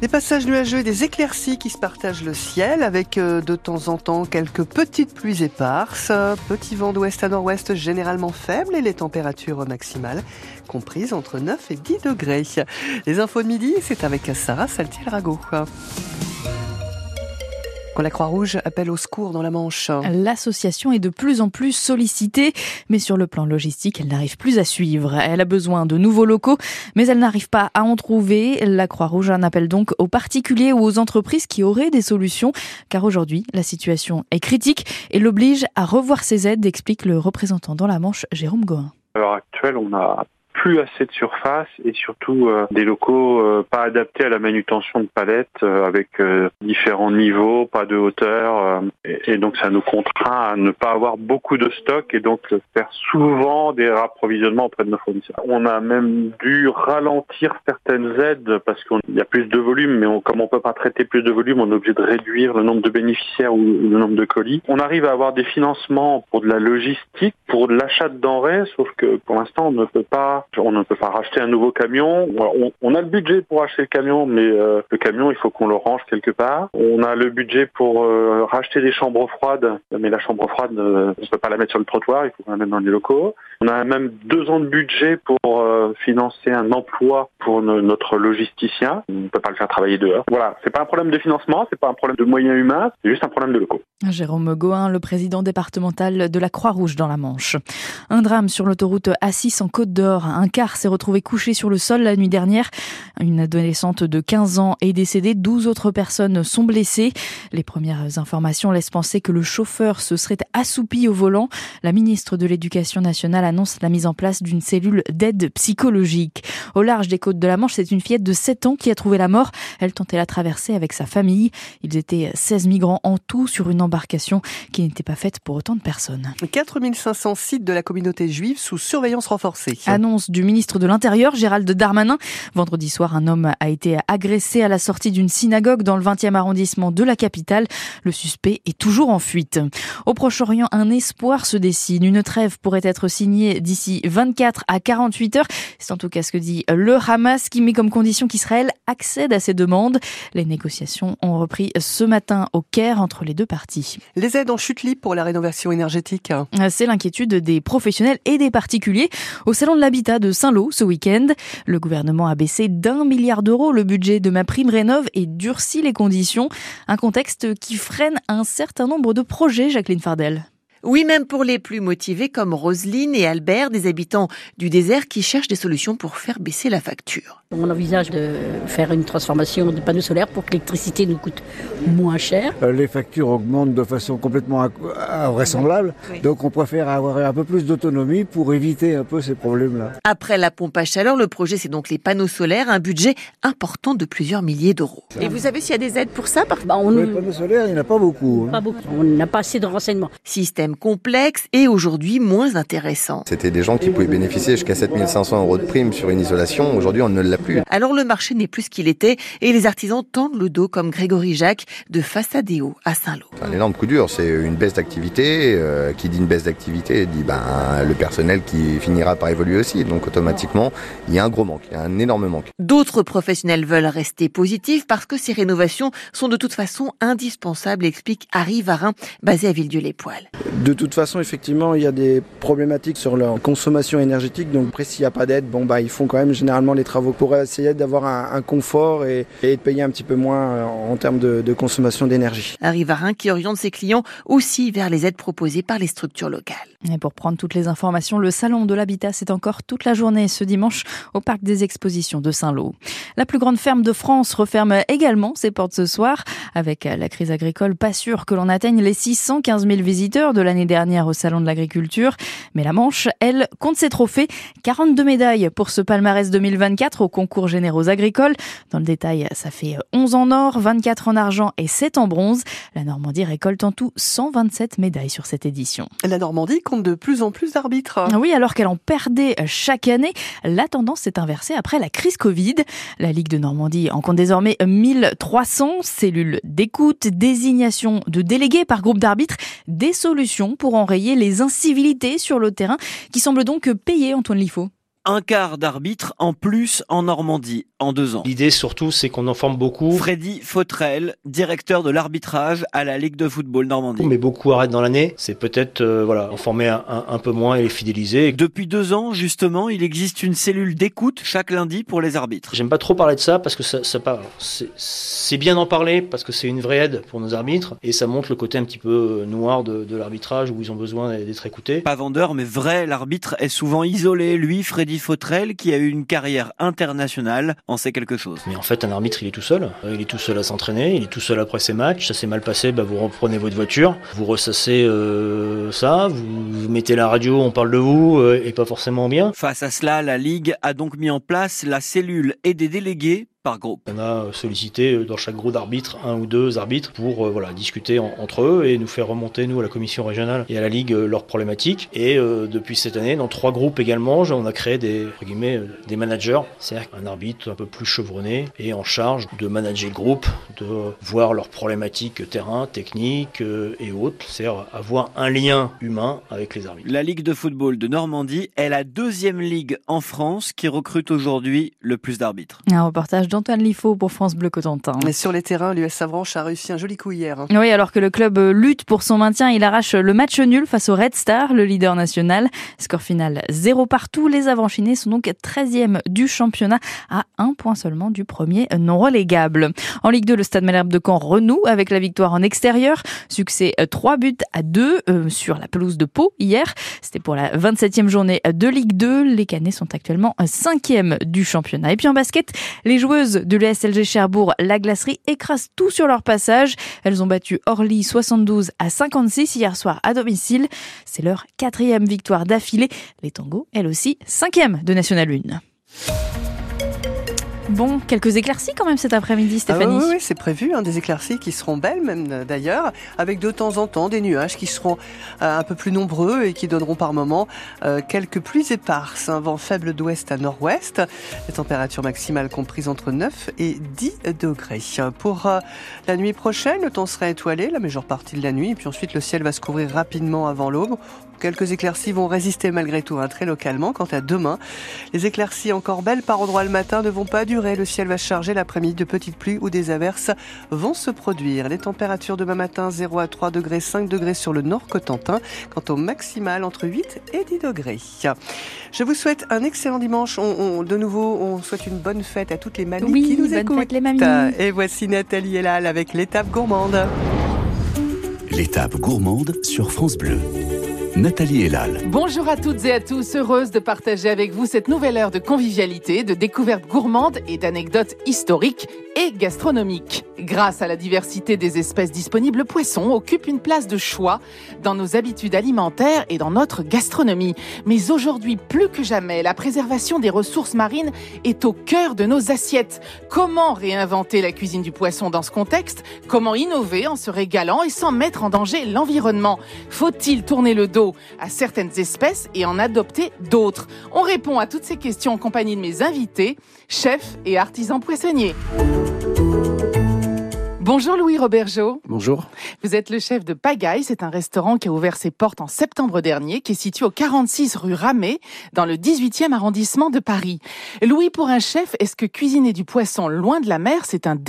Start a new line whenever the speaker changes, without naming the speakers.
Des passages nuageux et des éclaircies qui se partagent le ciel avec euh, de temps en temps quelques petites pluies éparses, petit vent d'ouest à nord-ouest généralement faible et les températures maximales comprises entre 9 et 10 degrés. Les infos de midi, c'est avec Sarah La Croix-Rouge appelle au secours dans la Manche.
L'association est de plus en plus sollicitée, mais sur le plan logistique, elle n'arrive plus à suivre. Elle a besoin de nouveaux locaux, mais elle n'arrive pas à en trouver. La Croix-Rouge en appelle donc aux particuliers ou aux entreprises qui auraient des solutions, car aujourd'hui, la situation est critique et l'oblige à revoir ses aides, explique le représentant dans la Manche, Jérôme Gohin.
À l'heure actuelle, on a plus assez de surface et surtout euh, des locaux euh, pas adaptés à la manutention de palettes euh, avec différents niveaux, pas de hauteur et, donc ça nous contraint à ne pas avoir beaucoup de stock et donc faire souvent des rapprovisionnements auprès de nos fournisseurs. On a même dû ralentir certaines aides parce qu'il y a plus de volume mais on, comme on peut pas traiter plus de volume, on est obligé de réduire le nombre de bénéficiaires ou le nombre de colis. On arrive à avoir des financements pour de la logistique, pour de l'achat de denrées, sauf que pour l'instant on ne peut pas on ne peut pas racheter un nouveau camion. On, a le budget pour acheter le camion, mais euh, le camion, il faut qu'on le range quelque part. On a le budget pour euh, racheter des chambres froides, mais la chambre froide, euh, on ne peut pas la mettre sur le trottoir, il faut la mette dans les locaux. On a même deux ans de budget pour financer un emploi pour notre logisticien. On ne peut pas le faire travailler dehors. Voilà, c'est pas un problème de financement, c'est pas un problème de moyens humains, c'est juste un problème de locaux.
Jérôme Goin, le président départemental de la Croix-Rouge dans la Manche. Un drame sur l'autoroute A6 en Côte d'Or. Un car s'est retrouvé couché sur le sol la nuit dernière. Une adolescente de 15 ans est décédée. 12 autres personnes sont blessées. Les premières informations laissent penser que le chauffeur se serait assoupi au volant. La ministre de l'Éducation nationale annonce la mise en place d'une cellule d'aide psychologique. Au large des côtes de la Manche, c'est une fillette de 7 ans qui a trouvé la mort. Elle tentait la traversée avec sa famille. Ils étaient 16 migrants en tout sur une embarcation qui n'était pas faite pour autant de personnes.
4500 sites de la communauté juive sous surveillance renforcée.
Annonce du ministre de l'Intérieur, Gérald Darmanin. Vendredi soir, un homme a été agressé à la sortie d'une synagogue dans le 20e arrondissement de la capitale. Le suspect est toujours en fuite. Au Proche-Orient, un espoir se dessine. Une trêve pourrait être signée d'ici 24 à 48 heures. C'est en tout cas ce que dit le Hamas qui met comme condition qu'Israël accède à ces demandes. Les négociations ont repris ce matin au Caire entre les deux parties.
Les aides en chute libre pour la rénovation énergétique.
C'est l'inquiétude des professionnels et des particuliers. Au Salon de l'Habitat de Saint-Lô ce week-end, le gouvernement a baissé d'un milliard d'euros le budget de ma prime rénov et durcit les conditions. Un contexte qui freine un certain nombre de projets, Jacqueline Fardel.
Oui, même pour les plus motivés comme Roselyne et Albert, des habitants du désert qui cherchent des solutions pour faire baisser la facture.
On envisage de faire une transformation de panneaux solaires pour que l'électricité nous coûte moins cher.
Euh, les factures augmentent de façon complètement invraisemblable, donc on préfère avoir un peu plus d'autonomie pour éviter un peu ces problèmes-là.
Après la pompe à chaleur, le projet c'est donc les panneaux solaires, un budget important de plusieurs milliers d'euros. Et vous savez s'il y a des aides pour ça
bah, on... Les panneaux solaires, il n'y en a pas beaucoup.
Hein. Pas beaucoup. On n'a pas assez de renseignements.
Système complexe et aujourd'hui moins intéressant.
C'était des gens qui pouvaient bénéficier jusqu'à 7500 euros de prime sur une isolation. Aujourd'hui, on ne l'a plus.
Alors le marché n'est plus ce qu'il était et les artisans tendent le dos comme Grégory Jacques de Façadéo à Saint-Lô.
Un énorme coup dur, c'est une baisse d'activité. Euh, qui dit une baisse d'activité dit ben, le personnel qui finira par évoluer aussi. Donc automatiquement, il y a un gros manque, il y a un énorme manque.
D'autres professionnels veulent rester positifs parce que ces rénovations sont de toute façon indispensables, explique Harry Varin, basé à Villedieu-les-Poils.
De toute façon, effectivement, il y a des problématiques sur leur consommation énergétique. Donc après, s'il n'y a pas d'aide, bon bah ils font quand même généralement les travaux pour essayer d'avoir un, confort et, de payer un petit peu moins euh, en termes de, consommation d'énergie.
Harry Varin qui oriente ses clients aussi vers les aides proposées par les structures locales.
Et pour prendre toutes les informations, le Salon de l'Habitat, c'est encore toute la journée ce dimanche au Parc des Expositions de Saint-Lô. La plus grande ferme de France referme également ses portes ce soir. Avec la crise agricole, pas sûr que l'on atteigne les 615 000 visiteurs de l'année dernière au Salon de l'Agriculture. Mais la Manche, elle, compte ses trophées. 42 médailles pour ce palmarès 2024 au concours généraux agricoles. Dans le détail, ça fait 11 en or, 24 en argent et 7 en bronze. La Normandie récolte en tout 127 médailles sur cette édition.
La Normandie compte de plus en plus d'arbitres.
Oui, alors qu'elle en perdait chaque année, la tendance s'est inversée après la crise Covid. La Ligue de Normandie en compte désormais 1300 cellules d'écoute, désignation de délégués par groupe d'arbitres, des solutions pour enrayer les incivilités sur le terrain qui semblent donc payer Antoine Liffaut
un quart d'arbitre en plus en Normandie en deux ans.
L'idée surtout, c'est qu'on en forme beaucoup.
Freddy Fautrel, directeur de l'arbitrage à la Ligue de football Normandie.
Mais beaucoup arrêtent dans l'année. C'est peut-être euh, voilà, en former un, un, peu moins et les fidéliser.
Depuis deux ans, justement, il existe une cellule d'écoute chaque lundi pour les arbitres.
J'aime pas trop parler de ça parce que ça, ça c'est bien d'en parler parce que c'est une vraie aide pour nos arbitres et ça montre le côté un petit peu noir de, de l'arbitrage où ils ont besoin d'être écoutés.
Pas vendeur, mais vrai. L'arbitre est souvent isolé. Lui, Freddy Fautrel, qui a eu une carrière internationale, en sait quelque chose.
Mais en fait, un arbitre, il est tout seul. Il est tout seul à s'entraîner, il est tout seul après ses matchs. Ça s'est mal passé, bah, vous reprenez votre voiture, vous ressassez euh, ça, vous, mettez la radio, on parle de vous, euh, et pas forcément bien.
Face à cela, la Ligue a donc mis en place la cellule et des délégués groupe.
On a sollicité euh, dans chaque groupe d'arbitres un ou deux arbitres pour euh, voilà, discuter entre eux et nous faire remonter, nous, à la commission régionale et à la Ligue, euh, leurs problématiques. Et depuis cette année, dans trois groupes également, on a créé des, guillemets, des managers, c'est-à-dire un arbitre un peu plus chevronné et en charge de manager le groupe, de voir leurs problématiques terrain, technique et autres, c'est-à-dire avoir un lien humain avec les arbitres.
La Ligue de football de Normandie est la deuxième ligue en France qui recrute aujourd'hui le plus d'arbitres.
Un reportage Antoine Liffaut pour France Bleu Cotentin.
Mais sur les terrains, l'US Savranche a réussi un joli coup hier. Hein.
Oui, alors que le club lutte pour son maintien, il arrache le match nul face au Red Star, le leader national. Score final 0 partout. Les Avranchinés sont donc 13e du championnat à un point seulement du premier non relégable. En Ligue 2, le Stade Malherbe de Caen renoue avec la victoire en extérieur. Succès 3 buts à 2 euh, sur la pelouse de Pau hier. C'était pour la 27e journée de Ligue 2. Les Canets sont actuellement 5e du championnat. Et puis en basket, les joueuses de l'ESLG Cherbourg, la glacerie, écrasent tout sur leur passage. Elles ont battu Orly 72 à 56 hier soir à domicile. C'est leur quatrième victoire d'affilée. Les tangos, elles aussi, cinquième de National 1. Bon, quelques éclaircies quand même cet après-midi, ah Stéphanie.
oui, oui, c'est prévu, hein, des éclaircies qui seront belles même euh, d'ailleurs, avec de temps en temps des nuages qui seront euh, un peu plus nombreux et qui donneront par moments euh, quelques pluies éparses. Un vent faible d'ouest à nord-ouest, les températures maximales comprises entre 9 et 10 degrés. Pour la nuit prochaine, le temps sera étoilé, la majeure partie de la nuit, et puis ensuite le ciel va se couvrir rapidement avant l'aube. Quelques éclaircies vont résister malgré tout, hein, très localement. Quant à demain, les éclaircies encore belles par endroits le matin ne vont pas durer. Le ciel va charger l'après-midi de petites pluies ou des averses vont se produire. Les températures demain matin 0 à 3 degrés, 5 degrés sur le nord Cotentin. Quant au maximal entre 8 et 10 degrés. Je vous souhaite un excellent dimanche. On, de nouveau, on souhaite une bonne fête à toutes les mamies qui nous écoutent.
les mamies.
Et voici Nathalie Elal avec l'étape gourmande.
L'étape gourmande sur France Bleu. Nathalie Elal.
Bonjour à toutes et à tous, heureuse de partager avec vous cette nouvelle heure de convivialité, de découvertes gourmandes et d'anecdotes historiques et gastronomiques. Grâce à la diversité des espèces disponibles, le poisson occupe une place de choix dans nos habitudes alimentaires et dans notre gastronomie. Mais aujourd'hui, plus que jamais, la préservation des ressources marines est au cœur de nos assiettes. Comment réinventer la cuisine du poisson dans ce contexte? Comment innover en se régalant et sans mettre en danger l'environnement? Faut-il tourner le dos à certaines espèces et en adopter d'autres? On répond à toutes ces questions en compagnie de mes invités, chefs et artisans poissonniers. Bonjour Louis Robergeau.
Bonjour.
Vous êtes le chef de Pagaille. C'est un restaurant qui a ouvert ses portes en septembre dernier, qui est situé au 46 rue Ramée, dans le 18e arrondissement de Paris. Louis, pour un chef, est-ce que cuisiner du poisson loin de la mer, c'est un défi